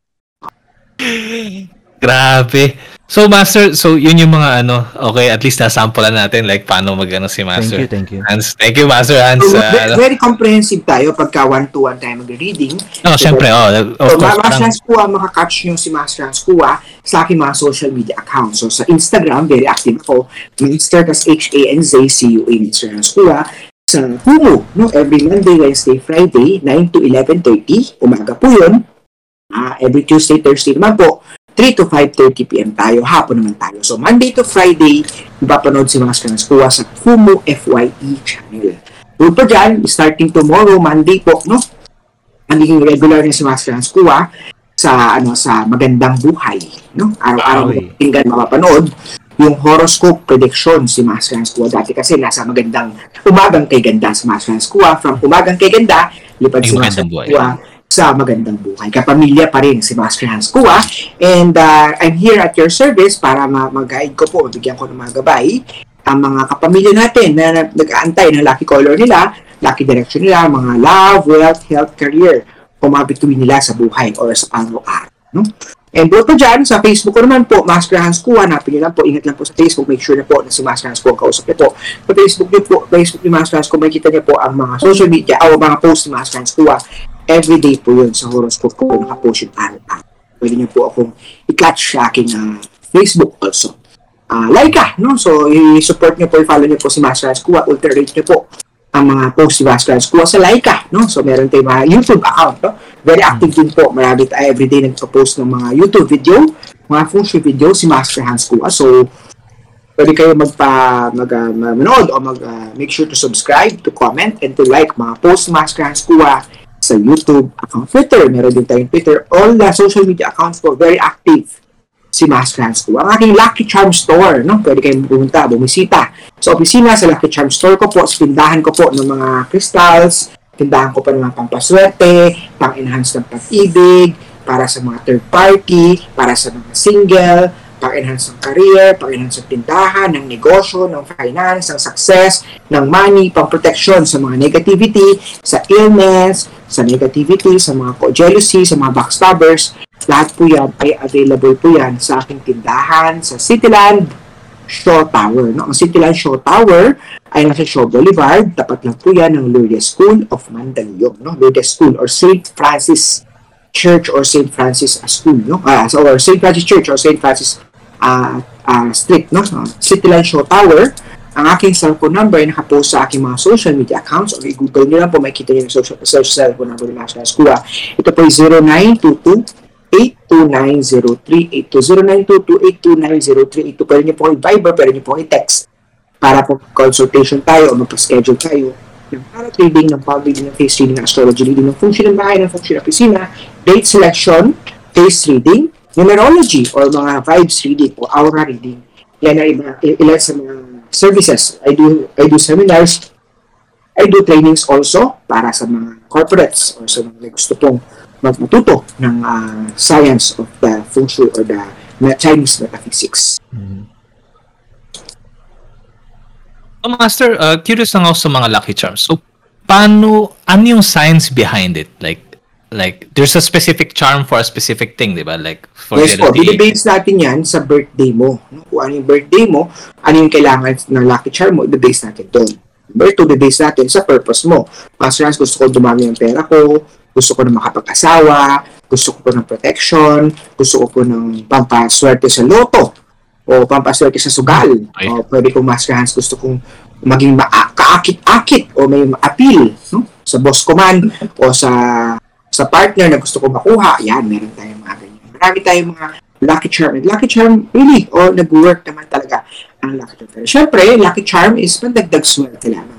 [SPEAKER 4] Grabe. So, Master, so yun yung mga ano, okay, at least nasampulan natin, like, paano mag-ano si
[SPEAKER 3] Thank
[SPEAKER 4] Master.
[SPEAKER 3] you, thank you.
[SPEAKER 4] Hans, thank you, Master Hans.
[SPEAKER 5] So,
[SPEAKER 4] Uh,
[SPEAKER 5] ve- very comprehensive tayo pagka one-to-one tayo mag-reading.
[SPEAKER 4] oh, syempre, oh, of
[SPEAKER 5] So,
[SPEAKER 4] course.
[SPEAKER 5] Ma- Master Hans Kua, makakatch nyo si Master Hans Kua sa aking mga social media accounts. So, sa Instagram, very active ako. Master, tas H-A-N-Z-C-U-A, Master Hans Kua. Sa Kumu, no? every Monday, Wednesday, Friday, 9 to 11.30. Umaga po yun. Ah, every Tuesday, Thursday naman po, 3 to 5.30 p.m. tayo. Hapon naman tayo. So, Monday to Friday, mapapanood si Hans Kua sa Kumu FYE channel. Doon pa dyan, starting tomorrow, Monday po, no? magiging regular rin si Hans Kua sa ano sa magandang buhay no araw-araw
[SPEAKER 3] okay.
[SPEAKER 5] tingnan mapapanood yung horoscope prediction si Master Hans Kua dati kasi nasa magandang umagang kay ganda si Master Hans Kua from umagang kay ganda lipad
[SPEAKER 4] Ay,
[SPEAKER 5] si
[SPEAKER 4] buhay.
[SPEAKER 5] Kua sa magandang buhay kapamilya pa rin si Master Hans Kua and uh, I'm here at your service para ma- mag-guide ko po bigyan ko ng mga gabay ang mga kapamilya natin na na- nag-aantay ng lucky color nila, lucky direction nila, mga love, wealth, health, career, kumabituin nila sa buhay or sa araw-araw. No? And bukod pa dyan, sa Facebook ko naman po, Master Hans Kua, hanapin nyo lang po, ingat lang po sa Facebook, make sure na po na si Master Hans Kua ang kausap niyo po. Sa Facebook niyo po, Facebook ni Master Hans Kua, makikita niyo po ang mga social media, o mga post ni Master Hans Kua. Everyday po yun sa horoscope ko, nakapost yung araw-araw. Pwede niyo po akong i-catch sa aking ah, Facebook also uh, Laika, no? So, i-support niyo po, i-follow niyo po si Master Hans Kua, ultra-rate niyo po ang mga post ni Master Hans Kua sa Laika, no? So, meron tayong mga YouTube account, no? Very active din po. Marami tayo everyday nagpo-post ng mga YouTube video, mga shui video si Master Hans Kua. So, pwede kayo magpa mag, uh, manood o mag uh, make sure to subscribe, to comment, and to like mga post ni Master Hans Kua sa YouTube account. Twitter, meron din tayong Twitter. All the social media accounts po, very active si Master Hans ko. Ang aking Lucky Charm Store, no? Pwede kayong pumunta, bumisita. Sa opisina, sa Lucky Charm Store ko po, sa tindahan ko po ng mga crystals, tindahan ko po ng mga pampaswerte, pang-enhance ng pag-ibig, para sa mga third party, para sa mga single, pang-enhance ng career, pang-enhance ng tindahan, ng negosyo, ng finance, ng success, ng money, pang-protection sa mga negativity, sa illness, sa negativity, sa mga co-jealousy, sa mga backstabbers, lahat po yan ay available po yan sa aking tindahan sa Cityland Shaw Tower. No? Ang Cityland Shaw Tower ay nasa Shaw Boulevard. Tapat lang po yan ng Lourdes School of Mandaluyong. No? Lourdes School or St. Francis Church or St. Francis School. No? So, or St. Francis Church or St. Francis ah, ah, Street. No? Uh, Cityland Shaw Tower. Ang aking cellphone number ay nakapost sa aking mga social media accounts or i-google nyo lang po, makikita nyo yung social, social cellphone number ni Master Escua. Ito po ay 0922 8290382 Pwede niyo po i-Viber, pwede niyo po i-text para po consultation tayo o magpa-schedule tayo ng tarot reading, ng palm reading, ng face reading, ng astrology reading, ng function ng bahay, ng function ng opisina, date selection, face reading, numerology, or mga vibes reading, o aura reading. Yan ay iba, ilan sa mga services. I do, I do seminars, I do trainings also para sa mga corporates or sa mga gusto pong magmatuto ng ah, science of the feng shui or the Chinese metaphysics.
[SPEAKER 4] Oh, Master, uh, curious lang ako sa mga Lucky Charms. So, paano, ano yung science behind it? Like, like, there's a specific charm for a specific thing, di ba? Like, for
[SPEAKER 5] yes po,
[SPEAKER 4] the
[SPEAKER 5] base natin yan sa birthday mo. No? Kung ano yung birthday mo, ano yung kailangan ng lucky charm mo, base natin doon. Number two, base natin sa purpose mo. Master Hans, gusto ko dumami ang pera ko, gusto ko na makapag-asawa, gusto ko po ng protection, gusto ko po ng pampaswerte sa loto, o pampaswerte sa sugal.
[SPEAKER 4] Ay.
[SPEAKER 5] O pwede kong Master Hans, gusto kong maging maa- kaakit-akit o may appeal no? sa boss ko man o sa sa partner na gusto ko makuha. Yan, meron tayong mga ganyan. Marami tayong mga lucky charm. And lucky charm, really, o nag-work naman talaga ang lucky charm. Pero syempre, lucky charm is pandagdag swerte lamang.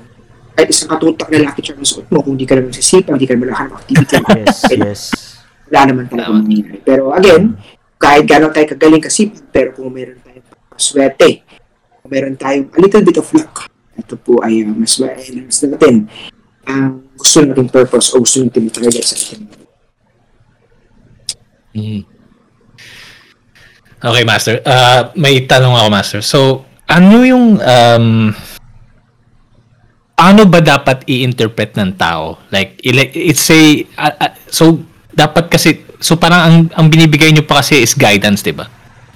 [SPEAKER 5] Kahit isang katutak na lucky charm ang suot mo, kung hindi ka naman sisipag, hindi ka naman nakahanap activity, [LAUGHS]
[SPEAKER 3] Yes, yes.
[SPEAKER 5] wala naman talaga
[SPEAKER 4] Tama.
[SPEAKER 5] mangyayari. Pero again, kahit gano'n tayo kagaling kasipag, pero kung meron tayong swerte, kung meron tayong a little bit of luck, ito po ay uh, mas ma-enhance natin ang gusto nating purpose o gusto nating target sa atin.
[SPEAKER 4] Mhm. Okay, Master. Uh, may tanong ako, Master. So, ano yung... Um, ano ba dapat i-interpret ng tao? Like, it's a... uh, uh, so, dapat kasi... So, parang ang, ang binibigay nyo pa kasi is guidance, di ba?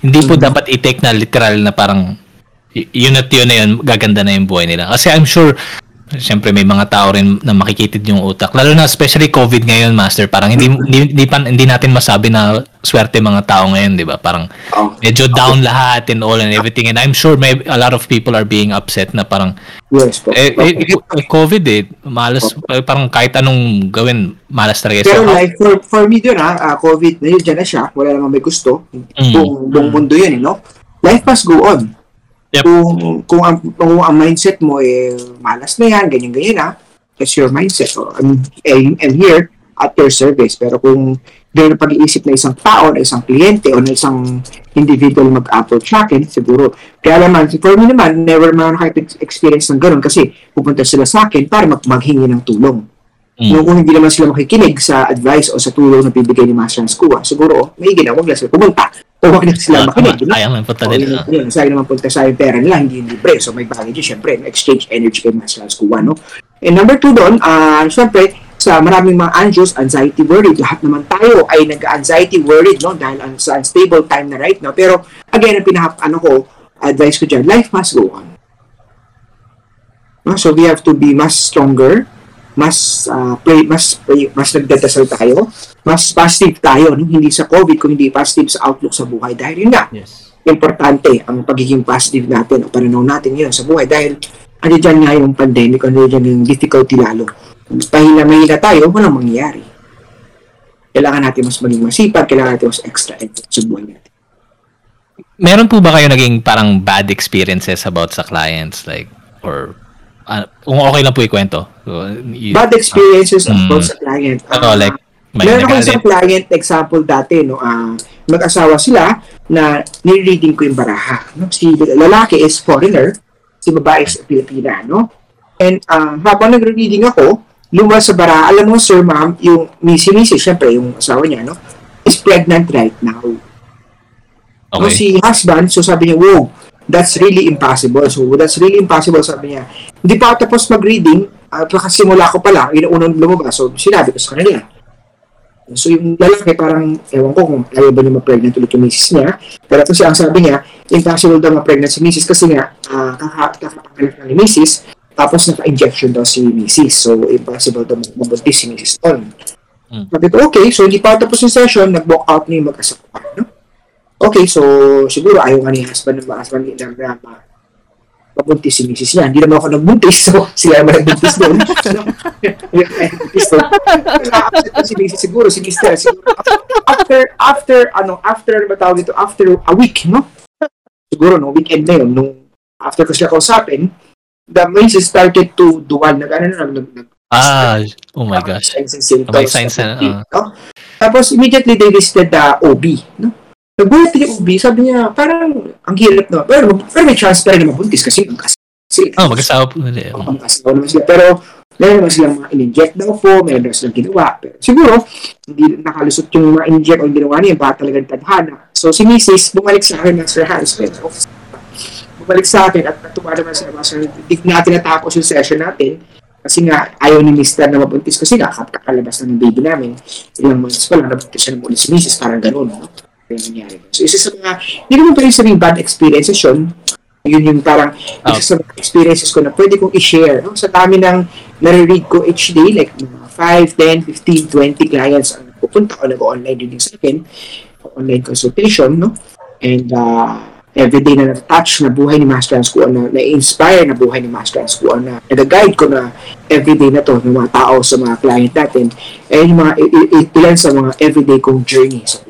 [SPEAKER 4] Hindi po dapat i-take na literal na parang y- yun at yun na yun, gaganda na yung buhay nila. Kasi I'm sure, Siyempre may mga tao rin na makikitid yung utak. Lalo na especially COVID ngayon, Master. Parang hindi hindi, hindi, pa, hindi natin masabi na swerte mga tao ngayon, 'di ba? Parang
[SPEAKER 5] Oh,
[SPEAKER 4] medyo down lahat and all and everything. And I'm sure may a lot of people are being upset na parang
[SPEAKER 5] yes po.
[SPEAKER 4] eh, eh, eh, COVID eh, malas eh, parang kahit anong gawin, malas talaga.
[SPEAKER 5] Pero
[SPEAKER 4] So,
[SPEAKER 5] like for, for me dun ha, ah, COVID na yun, dyan na siya, wala namang may gusto.
[SPEAKER 4] Mm.
[SPEAKER 5] Buong, buong mundo yun, eh, no? Life must go on.
[SPEAKER 4] Yep.
[SPEAKER 5] Kung, kung, ang, kung ang mindset mo eh, malas na yan, ganyan-ganyan ha, that's your mindset. So, I'm, I'm, I'm here at your service. Pero kung doon pag-iisip na isang tao, na isang kliyente, o na isang individual mag-approach akin, siguro. Kaya naman, for me naman, never man nakaka-experience ng ganun kasi pupunta sila sa akin para mag maghingi ng tulong.
[SPEAKER 4] Mm.
[SPEAKER 5] Nung kung hindi naman sila makikinig sa advice o sa tulong na bibigay ni Master Hans Kua, siguro, may ginawa, huwag na sila pumunta. O huwag na sila
[SPEAKER 4] ah,
[SPEAKER 5] makinig. di ba?
[SPEAKER 4] sayang lang punta nila.
[SPEAKER 5] yun, sayang naman punta sa yung pera nila, hindi yung libre. So may bagay dyan, syempre, exchange energy kay Master Hans Kua, no? And number two doon, ah syempre, sa maraming mga anxious, anxiety, worried, lahat naman tayo ay nag-anxiety, worried, no? Dahil ang, sa unstable time na right now. Pero, again, ang pinaka, ano ko, advice ko dyan, life must go on. No? So, we have to be mas stronger, mas ah, pray, mas pray, mas nagdadasal tayo, mas positive tayo, no? hindi sa COVID, kung hindi positive sa outlook sa buhay. Dahil yun nga,
[SPEAKER 3] Yes.
[SPEAKER 5] importante ang pagiging positive natin o pananaw natin ngayon sa buhay dahil ano dyan nga yung pandemic, ano dyan yung difficulty lalo. Kung Pahila mahila tayo, walang mangyayari. Kailangan natin mas maging masipag, kailangan natin mas extra effort sa buhay natin.
[SPEAKER 4] Meron po ba kayo naging parang bad experiences about sa clients like or ah, kung okay lang po ikwento. So, y-
[SPEAKER 5] Bad experiences
[SPEAKER 4] Mm.
[SPEAKER 5] about sa client.
[SPEAKER 4] Ano,
[SPEAKER 5] Ah,
[SPEAKER 4] like, may
[SPEAKER 5] Meron ako isang client example dati, no, ah, mag-asawa sila na ni-reading ko yung baraha. No? Si lalaki is foreigner, si babae is Pilipina, no? And ah, habang nagre-reading ako, lumabas sa baraha, alam mo sir, ma'am, yung si Mrs. syempre, yung asawa niya, no? Is pregnant right now. No,
[SPEAKER 4] Okay.
[SPEAKER 5] si husband, so sabi niya, wow, that's really impossible. So, that's really impossible, sabi niya. Hindi pa ako tapos mag-reading, at simula ko pala, yun ang unang lumabas. So, sinabi ko sa kanila. So, yung lalaki parang, ewan ko kung ayaw ba niya ma-pregnant ulit yung misis niya. Pero ito siya, ang sabi niya, impossible daw ma-pregnant si misis kasi nga, uh, kakapanganak na ni misis, tapos naka-injection daw si misis. So, impossible daw mabuntis si misis doon.
[SPEAKER 4] Hmm.
[SPEAKER 5] Sabi ko, okay, so hindi pa tapos yung session, nag-walk out na yung mag-asawa. No? Okay, so siguro ayaw nga ni husband ng husband na na ma- mabuntis si misis niya. Hindi naman ako nagbuntis, so [LAUGHS] sila naman nagbuntis doon. Nagbuntis doon. Na-upset na si misis siguro, si mister. Siguro, after, after, ano, after, ano ba tawag dito, after a week, no? Siguro, no, weekend na yun, nung after ko siya kausapin, the Macy's started to dual, nag, ano, nag, nag, nag,
[SPEAKER 4] Ah, oh my gosh.
[SPEAKER 5] signs and symptoms.
[SPEAKER 4] May signs
[SPEAKER 5] OB,
[SPEAKER 4] ah.
[SPEAKER 5] no? Tapos, immediately they visited the OB, no? Nagulat yung OB, sabi niya, parang, ang hirap na, pero, pero may chance pa rin na mabuntis kasi magkasama sila.
[SPEAKER 4] Oh, mag-asawa po ulit.
[SPEAKER 5] Oo, magkasama naman sila. Pero, meron naman silang mga in-inject daw po, meron naman silang ginawa. Pero siguro, hindi nakalusot yung mga in-inject o ginawa niya, baka talagang tadhana. So, si Mrs. bumalik sa akin ng Sir Hans. Bumalik sa akin at natuwa naman sa Master. Hindi natin natapos yung session natin. Kasi nga, ayaw ni Mr. na mabuntis kasi nga, kakalabas na ng baby namin. Ilang months pa lang, nabuntis siya ng ulit si Mrs. Parang ganun, no? Kaya nangyari. So, isa sa mga, hindi naman pwede sabihin bad experiences yun. Yun yung parang,
[SPEAKER 4] Oh.
[SPEAKER 5] isa sa mga experiences ko na pwede kong i-share. No? Sa dami ng nare-read ko each day, like mga 5, 10, 15, 20 clients ang pupunta o nag-online reading sa akin, online consultation, no? And uh, everyday na na-touch na buhay ni Master Hans Kuan, na na-inspire na buhay ni Master Hans Kuan, na nag-guide ko na everyday na to ng mga tao sa mga client natin, eh yung mga ilan sa mga everyday kong journey sa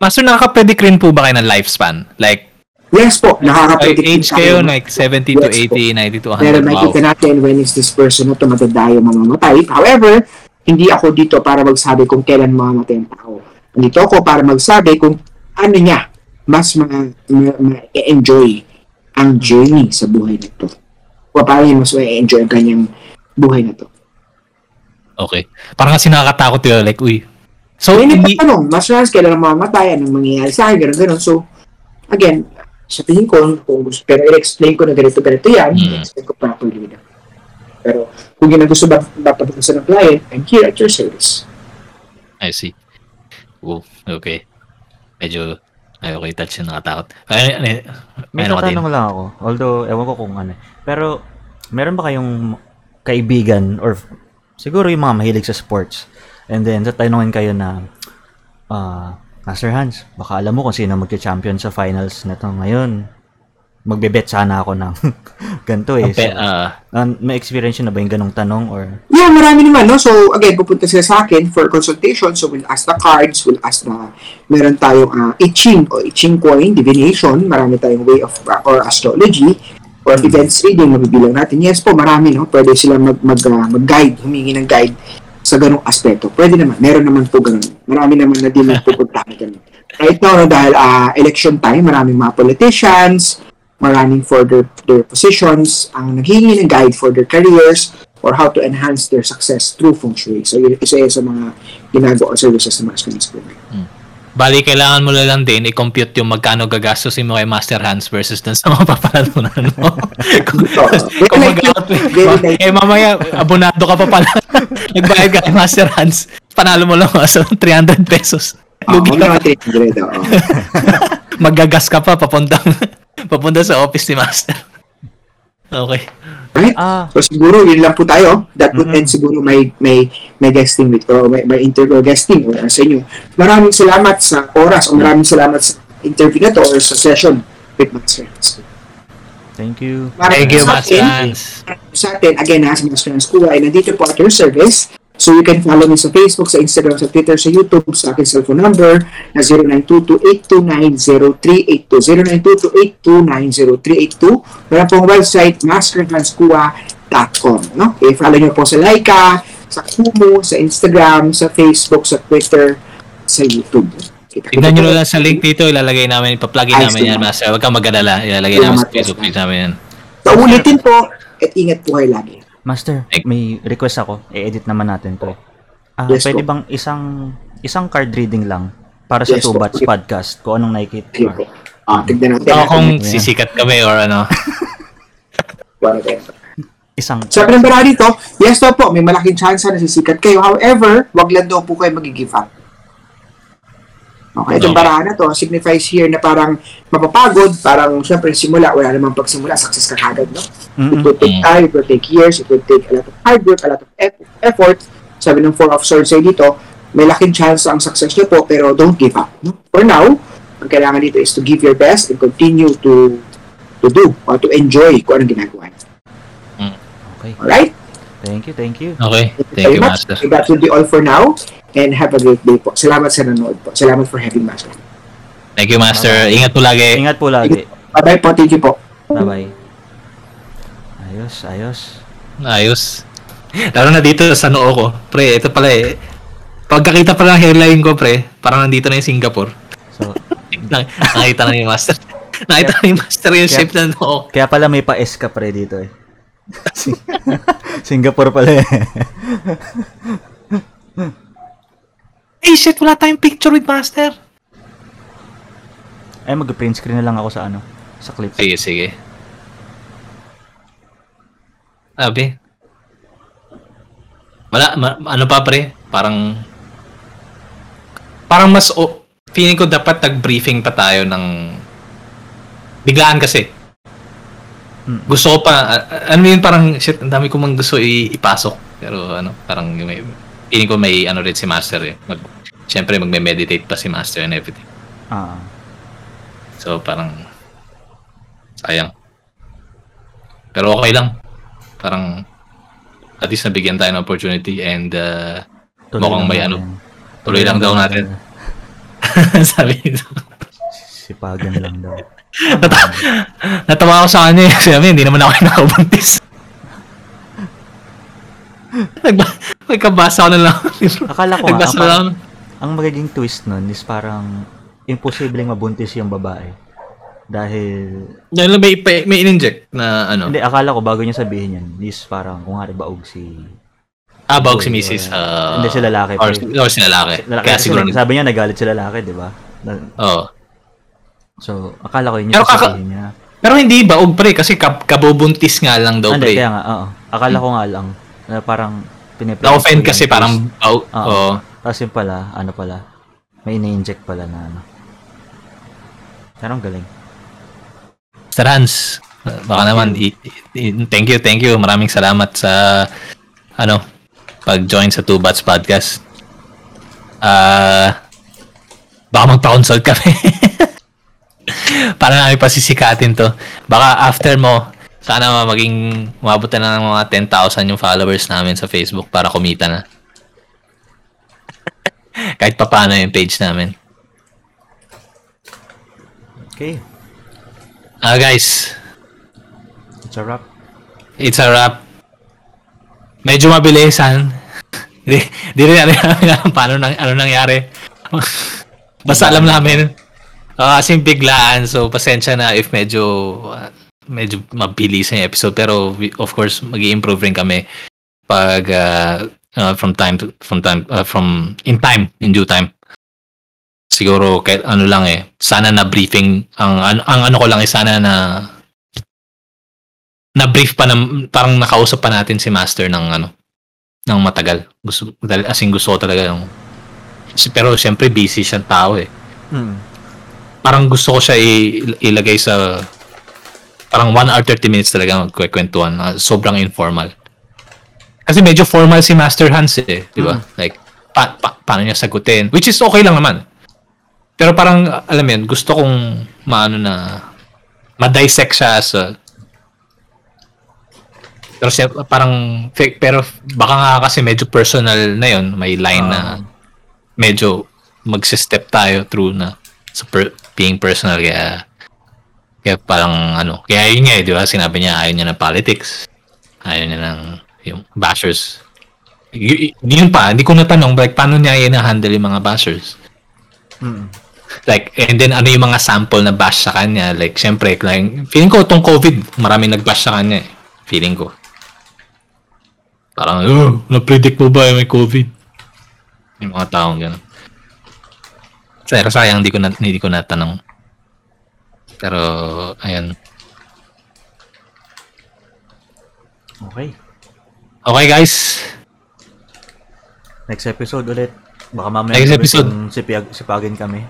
[SPEAKER 4] Master, nakaka-predict rin po ba kayo ng lifespan? Like,
[SPEAKER 5] Yes po, nakaka-predict
[SPEAKER 4] age kayo, like 70 to
[SPEAKER 5] Yes po.
[SPEAKER 4] 80, 90 to 100.
[SPEAKER 5] Pero
[SPEAKER 4] Wow.
[SPEAKER 5] makikita natin when is this person na tumatanda yung mamamatay. However, hindi ako dito para magsabi kung kailan mamamatay ang tao. Nandito ako para magsabi kung ano niya mas ma- ma- ma-enjoy ang journey sa buhay na to. O paano niya mas ma-enjoy ang kanyang buhay na to.
[SPEAKER 4] Okay. Parang kasi nakakatakot yun. Like, uy. So,
[SPEAKER 5] hindi pa tanong, mas chance kailan mamamatay, anong mangyayari sa akin, gano'n, gano'n. So, again, sa tingin ko, kung gusto, pero i-explain ko na ganito, ganito yan,
[SPEAKER 4] Mm.
[SPEAKER 5] i-explain ko properly na. Pero, kung yun ang gusto ba, dapat ng client, I'm here at your service.
[SPEAKER 4] I see. Oh, okay. Medyo... Ay, okay, touch yung nakatakot. Ay, ay,
[SPEAKER 3] May
[SPEAKER 4] ano
[SPEAKER 3] tatanong lang ako. Although, ewan ko kung ano. Pero, meron ba kayong kaibigan or siguro yung mga mahilig sa sports and then tatanungin kayo na ah Master Hans, baka alam mo kung sino magka-champion sa finals na to ngayon. Magbe-bet sana ako ng [LAUGHS] ganito eh.
[SPEAKER 4] Pe,
[SPEAKER 3] So,
[SPEAKER 4] ah,
[SPEAKER 3] ah, may experience yun na ba yung ganong tanong or
[SPEAKER 5] Yeah, marami naman, no? So, again, pupunta sila sa akin for consultation. So, we'll ask the cards, we'll ask the, meron tayong uh, I Ching o I Ching coin, divination, marami tayong way of, uh, or astrology, or events reading, mabibilang natin. Yes po, marami, no? Pwede sila mag, mag, uh, mag-guide, humingi ng guide sa ganong aspeto. Pwede naman, meron naman po ganun. Marami naman na din [LAUGHS] nagpupunta ganun. Right now, no, dahil uh, election time, maraming mga politicians, maraming for their, their positions, ang naghihingi ng guide for their careers, or how to enhance their success through feng shui. So, yun isa yun sa mga ginagawa services ng Master Hans Program.
[SPEAKER 4] Bali, kailangan mo lang din i-compute yung magkano gagastusin mo kay Master Hans versus dun sa mga [LAUGHS] papalanunan mo. [LAUGHS] kung, mag eh, mamaya, abonado ka pa pala. [LAUGHS] Nagbayad ka kay Master Hans, panalo mo lang sa 300 pesos.
[SPEAKER 5] Oh,
[SPEAKER 4] Lugi ka. Magagas ka pa papuntang papunta sa office ni Master. Okay.
[SPEAKER 5] Right?
[SPEAKER 3] ah
[SPEAKER 5] So siguro yun lang po tayo. That would
[SPEAKER 3] Mhm.
[SPEAKER 5] end siguro may may may guesting with or may, may interview guesting or sa inyo. Maraming salamat sa oras o maraming salamat sa interview na to or sa session with Master Hans.
[SPEAKER 3] thank you.
[SPEAKER 4] Thank you, Master Hans.
[SPEAKER 5] sa atin, again, ha, sa Master Hans Kuwa, ay nandito po at your service. So you can follow me sa Facebook, sa Instagram, sa Twitter, sa YouTube, sa aking cellphone number na 0922-829-0382. 0922-829-0382. Meron pong website, masterhanskuwa.com. No? I-follow nyo po sa Laika, sa Kumu, sa Instagram, sa Facebook, sa Twitter, sa YouTube. Kita
[SPEAKER 4] Tignan nyo lang sa link dito, ilalagay namin, ipa-plugin
[SPEAKER 5] Ayos
[SPEAKER 4] namin yan. Master. Huwag kang mag-alala, ilalagay namin sa Facebook page namin yan.
[SPEAKER 5] So, ulitin po, at ingat po kayo lagi.
[SPEAKER 3] Master, may request ako. I-edit naman natin to. Ah,
[SPEAKER 5] Yes
[SPEAKER 3] pwede
[SPEAKER 5] po.
[SPEAKER 3] bang isang isang card reading lang para sa
[SPEAKER 5] Yes
[SPEAKER 3] Two. Bats podcast kung anong nakikita?
[SPEAKER 5] Po. Ah, tignan natin.
[SPEAKER 4] Baka kung
[SPEAKER 3] Yeah.
[SPEAKER 4] sisikat kami or ano. [LAUGHS]
[SPEAKER 3] Isang
[SPEAKER 5] Sabi ng dito, yes daw po, may malaking chance na sisikat kayo. However, wag lang daw po kayo mag-give up. Okay, itong
[SPEAKER 4] Okay.
[SPEAKER 5] barahan na to signifies here na parang mapapagod, parang syempre simula, wala namang pagsimula, success ka kagad, no? It
[SPEAKER 3] Mm-mm.
[SPEAKER 5] will take
[SPEAKER 4] Mm.
[SPEAKER 5] time, it will take years, it will take a lot of hard work, a lot of eff- effort. Sabi ng Four of Swords ay dito, may laking chance ang success nyo po, pero don't give up. No? For now, ang kailangan dito is to give your best and continue to to do or to enjoy kung anong ginagawa nyo.
[SPEAKER 3] Okay.
[SPEAKER 5] Alright?
[SPEAKER 3] Thank you, thank you.
[SPEAKER 4] Okay,
[SPEAKER 5] Thank you
[SPEAKER 4] thank you,
[SPEAKER 5] much.
[SPEAKER 4] Master.
[SPEAKER 5] That will be all for now. And have a great day po. Salamat sa nanood po. Salamat for having Master.
[SPEAKER 4] Thank you, Master. Ingat po lagi.
[SPEAKER 3] Ingat po lagi.
[SPEAKER 5] Bye-bye po. Thank you po.
[SPEAKER 3] Bye-bye. Ayos, ayos.
[SPEAKER 4] Ayos. Lalo na dito sa noo ko. Pre, ito pala eh. Pagkakita pa ng hairline ko, pre, parang nandito na yung Singapore.
[SPEAKER 3] So, [LAUGHS]
[SPEAKER 4] Nak- Nakita na ni Master. [LAUGHS] Nakita na ni Master yung
[SPEAKER 3] Kaya-
[SPEAKER 4] shape ng noo.
[SPEAKER 3] kaya pala may pa-S ka pre dito eh. [LAUGHS] Singapore pala eh.
[SPEAKER 4] Eh, shit, wala tayong picture with Master.
[SPEAKER 3] Ay, mag-print screen na lang ako sa ano, sa clip.
[SPEAKER 4] Sige, sige. Sabi. Wala, ma- ano pa pre? Parang, parang mas, o feeling ko dapat nag-briefing pa tayo ng, biglaan kasi.
[SPEAKER 3] Mm.
[SPEAKER 4] Gusto ko pa, a- a- ano yun parang, shit, ang dami ko mang gusto i- ipasok. Pero ano, parang, yung may, feeling ko may ano rin si Master eh. Mag, Siyempre, magme-meditate pa si Master and everything.
[SPEAKER 3] Ah.
[SPEAKER 4] So, parang, sayang. Pero okay lang. Parang, at least nabigyan tayo ng opportunity and uh,
[SPEAKER 3] tuloy
[SPEAKER 4] Mukhang
[SPEAKER 3] lang
[SPEAKER 4] may
[SPEAKER 3] natin.
[SPEAKER 4] ano, tuloy lang daw natin. sabi nito.
[SPEAKER 3] Sipagan lang daw. [LAUGHS]
[SPEAKER 4] Natawa ako sa kanya. eh. Sabi, hindi naman ako nakabuntis. [LAUGHS] Nagba, may kabasa ko na lang. [LAUGHS]
[SPEAKER 3] Akala ko nga, ang,
[SPEAKER 4] lang.
[SPEAKER 3] ang magiging twist nun is parang imposibleng mabuntis yung babae. Dahil,
[SPEAKER 4] Dahil may, may, in-inject na ano.
[SPEAKER 3] hindi, akala ko bago niya sabihin yan, is parang kung nga baog si...
[SPEAKER 4] Ah, bawag si Mrs.
[SPEAKER 3] uh,
[SPEAKER 4] Uh,
[SPEAKER 3] hindi, si lalaki,
[SPEAKER 4] Or, or si lalaki.
[SPEAKER 3] lalaki
[SPEAKER 4] Kaya siguro.
[SPEAKER 3] sabi niya nagalit si lalaki, di ba?
[SPEAKER 4] Oo.
[SPEAKER 3] So, akala ko yun yung sasabihin niya.
[SPEAKER 4] Pero hindi baog pre kasi kab kabubuntis nga lang daw
[SPEAKER 3] Hindi,
[SPEAKER 4] pre.
[SPEAKER 3] kaya nga, oo. Akala ko nga lang, na parang pinipre-
[SPEAKER 4] Na-offend kasi parang baog.
[SPEAKER 3] Oo.
[SPEAKER 4] Oo.
[SPEAKER 3] Tapos yun pala, ano pala, may ina-inject pala na ano. Pero ang galing.
[SPEAKER 4] Mr. Hans, baka naman, i- i- thank you, thank you. Maraming salamat sa, ano, pag-join sa Two Bats Podcast. Ah, baka magpa-consult kami. [LAUGHS] Para namin pasisikatin to. Baka after mo, sana maging umabot na ng mga 10,000 yung followers namin sa Facebook para kumita na. [LAUGHS] Kahit pa paano yung page namin.
[SPEAKER 3] Okay,
[SPEAKER 4] Ah, guys,
[SPEAKER 3] it's a wrap.
[SPEAKER 4] It's a wrap. Medyo mabilisan. [LAUGHS] Di, di rin alam [LAUGHS] namin alam paano nang, ano nangyari. Basta alam namin. Uh, kasi biglaan. So, pasensya na if medyo uh, medyo mabilis yung episode. Pero, we, of course, mag improve rin kami pag uh, uh, from time to, from time uh, from in time in due time siguro kahit ano lang eh sana na briefing ang ang, ang ano ko lang eh sana na na brief pa na parang nakausap pa natin si master ng ano ng matagal gusto dahil as in gusto ko talaga yung pero siyempre busy siyang tao eh
[SPEAKER 3] Mm.
[SPEAKER 4] parang gusto ko siya ilagay sa parang 1 hour 30 minutes talaga magkwentuhan uh, sobrang informal. Kasi medyo formal si Master Hans eh di ba? Like pa, pa, paano niya sagutin? Which is okay lang naman. Pero parang alam mo yun gusto kong maano na ma-dissect siya as a pero siya, parang fake pero baka nga kasi medyo personal na yun. May line na medyo magse-step tayo through na sa per- being personal. Kaya kaya parang ano kaya yun nga eh, di ba? Sinabi niya ayaw niya ng politics. Ayaw niya ng yung bashers. Y- y- yun pa hindi ko natanong like paano niya i-handle yung mga bashers?
[SPEAKER 3] Mm.
[SPEAKER 4] like and then ano yung mga sample na bash sa kanya? Like syempre like, feeling ko tong covid maraming nag-bash sa kanya eh. feeling ko. Parang oh, na-predict mo ba yung may covid? Yung mga taong gano'n. Pero sayang hindi ko na, hindi ko natanong pero ayan
[SPEAKER 3] Okay.
[SPEAKER 4] okay guys
[SPEAKER 3] Next episode ulit. Baka mamaya
[SPEAKER 4] Next episode.
[SPEAKER 3] yung Sipag, sipagin kami.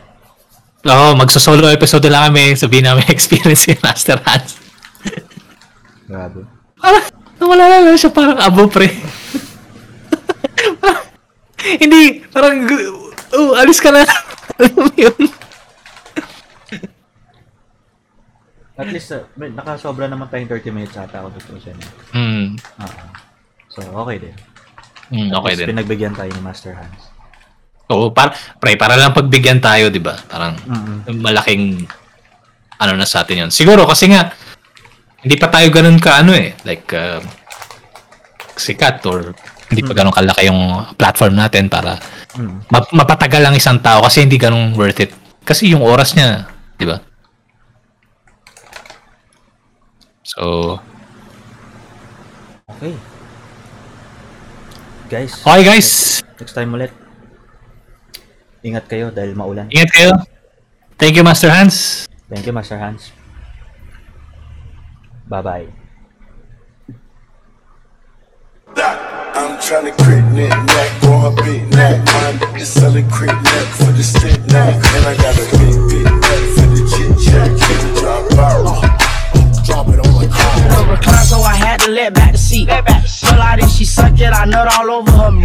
[SPEAKER 4] Oo, oh, magso-solo episode lang kami. Sabihin namin [LAUGHS] experience ni Master Hans.
[SPEAKER 3] Grabe.
[SPEAKER 4] Parang, nawala na lang siya parang abo, pre. [LAUGHS] Hindi, parang, oh, alis ka na. [LAUGHS] Alam mo yun?
[SPEAKER 3] At least, uh, may- nakasobra naman tayong 30 minutes ata ako dito siya.
[SPEAKER 4] Hmm,
[SPEAKER 3] Oo. So, okay din.
[SPEAKER 4] hmm, okay
[SPEAKER 3] least
[SPEAKER 4] din.
[SPEAKER 3] Pinagbigyan tayo ni Master Hans.
[SPEAKER 4] Oo, para, pre, para lang pagbigyan tayo, di ba? Parang,
[SPEAKER 3] Mm-mm.
[SPEAKER 4] malaking, ano na sa atin yun. Siguro, kasi nga, hindi pa tayo ganun ka ano eh, like uh, sikat or hindi pa ganun kalaki yung platform natin para map- mapatagal ang isang tao kasi hindi ganun worth it. Kasi yung oras niya, di ba? So,
[SPEAKER 3] Okay. Guys,
[SPEAKER 4] okay guys,
[SPEAKER 3] next time ulit. Ingat kayo dahil maulan.
[SPEAKER 4] ingat kayo. Thank you Master Hans.
[SPEAKER 3] Thank you, Master Hans. Bye-bye.
[SPEAKER 1] I'm tryna crit net neck, going big neck. My nigga selling crit neck for the stick neck. And I got a big, big neck for the chit chat. Can drop out. Drop it on my car.
[SPEAKER 2] The recline, so I had to let back the seat. Pull out and she suck it, I nut all over her.